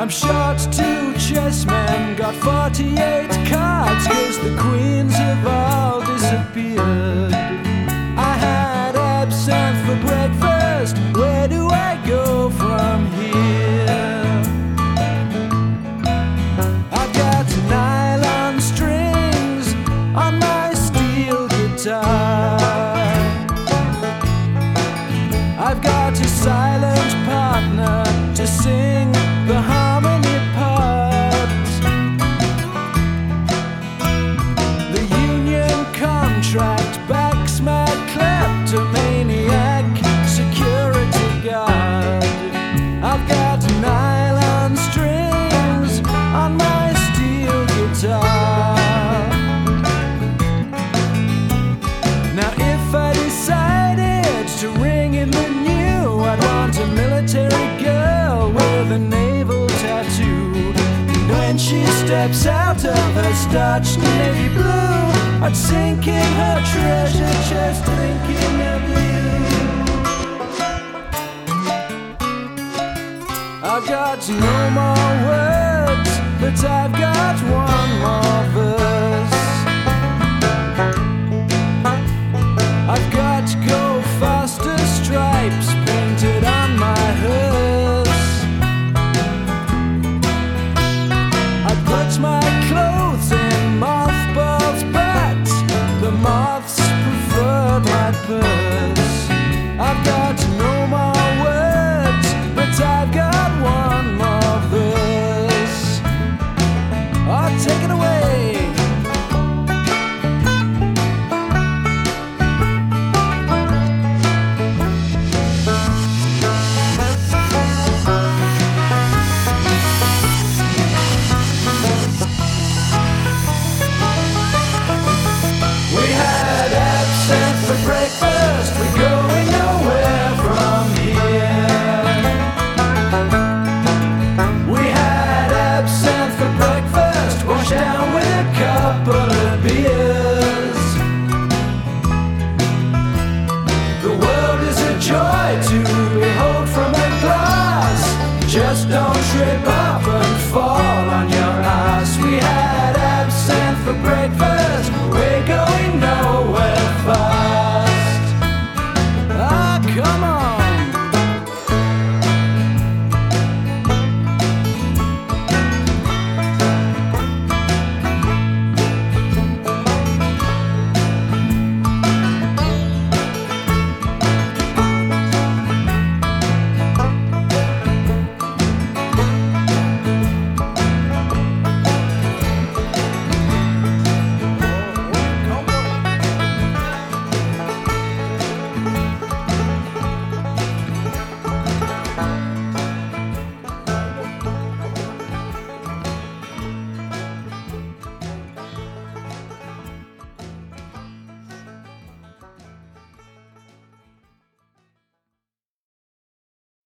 I'm short two chessmen, got 48 cards, cause the queens have all disappeared. I had absinthe for breakfast. Where do security guard. I've got nylon strings on my steel guitar. Now, if I decided to ring in the new, I'd want a military girl with a naval tattoo. And when she steps out of her starched navy blue, I'd sink in her treasure chest I've got one Don't trip up and fall on your ass. We had absinthe for breakfast. We're going nowhere.